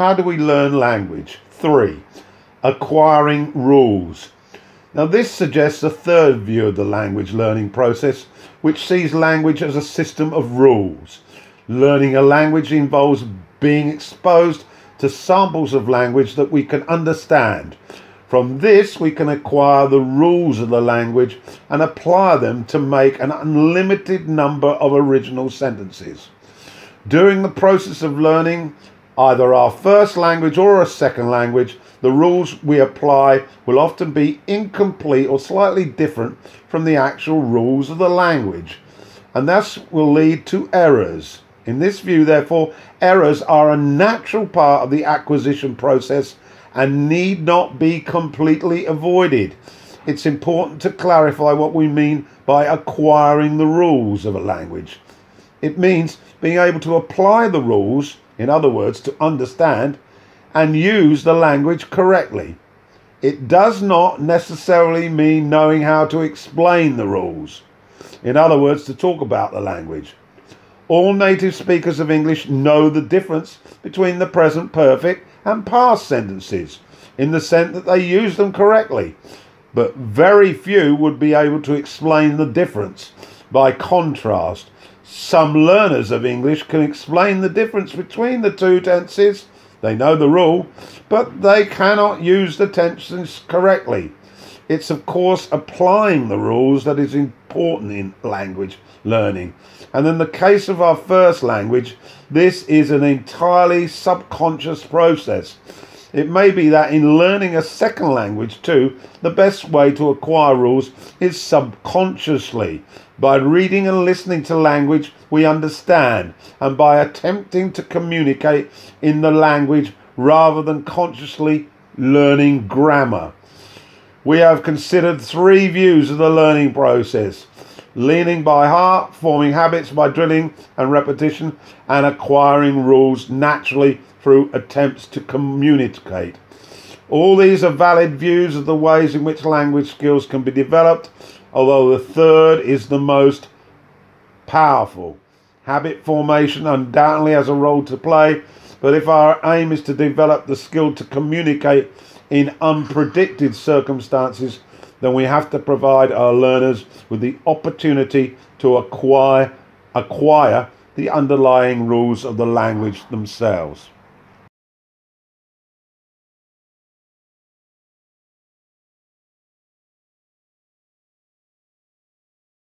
How do we learn language? Three, acquiring rules. Now, this suggests a third view of the language learning process, which sees language as a system of rules. Learning a language involves being exposed to samples of language that we can understand. From this, we can acquire the rules of the language and apply them to make an unlimited number of original sentences. During the process of learning either our first language or a second language, the rules we apply will often be incomplete or slightly different from the actual rules of the language, and thus will lead to errors. In this view, therefore, errors are a natural part of the acquisition process and need not be completely avoided. It's important to clarify what we mean by acquiring the rules of a language. It means being able to apply the rules, in other words, to understand and use the language correctly. It does not necessarily mean knowing how to explain the rules. In other words, to talk about the language. All native speakers of English know the difference between the present perfect and past sentences in the sense that they use them correctly, but very few would be able to explain the difference. By contrast, some learners of English can explain the difference between the two tenses they know the rule, but they cannot use the tenses correctly. It's, of course, applying the rules that is important in language learning. And in the case of our first language, this is an entirely subconscious process. It may be that in learning a second language too, the best way to acquire rules is subconsciously by reading and listening to language we understand and by attempting to communicate in the language rather than consciously learning grammar. We have considered three views of the learning process leaning by heart, forming habits by drilling and repetition, and acquiring rules naturally through attempts to communicate. All these are valid views of the ways in which language skills can be developed although the third is the most powerful. Habit formation undoubtedly has a role to play, but if our aim is to develop the skill to communicate in unpredicted circumstances, then we have to provide our learners with the opportunity to acquire acquire the underlying rules of the language themselves.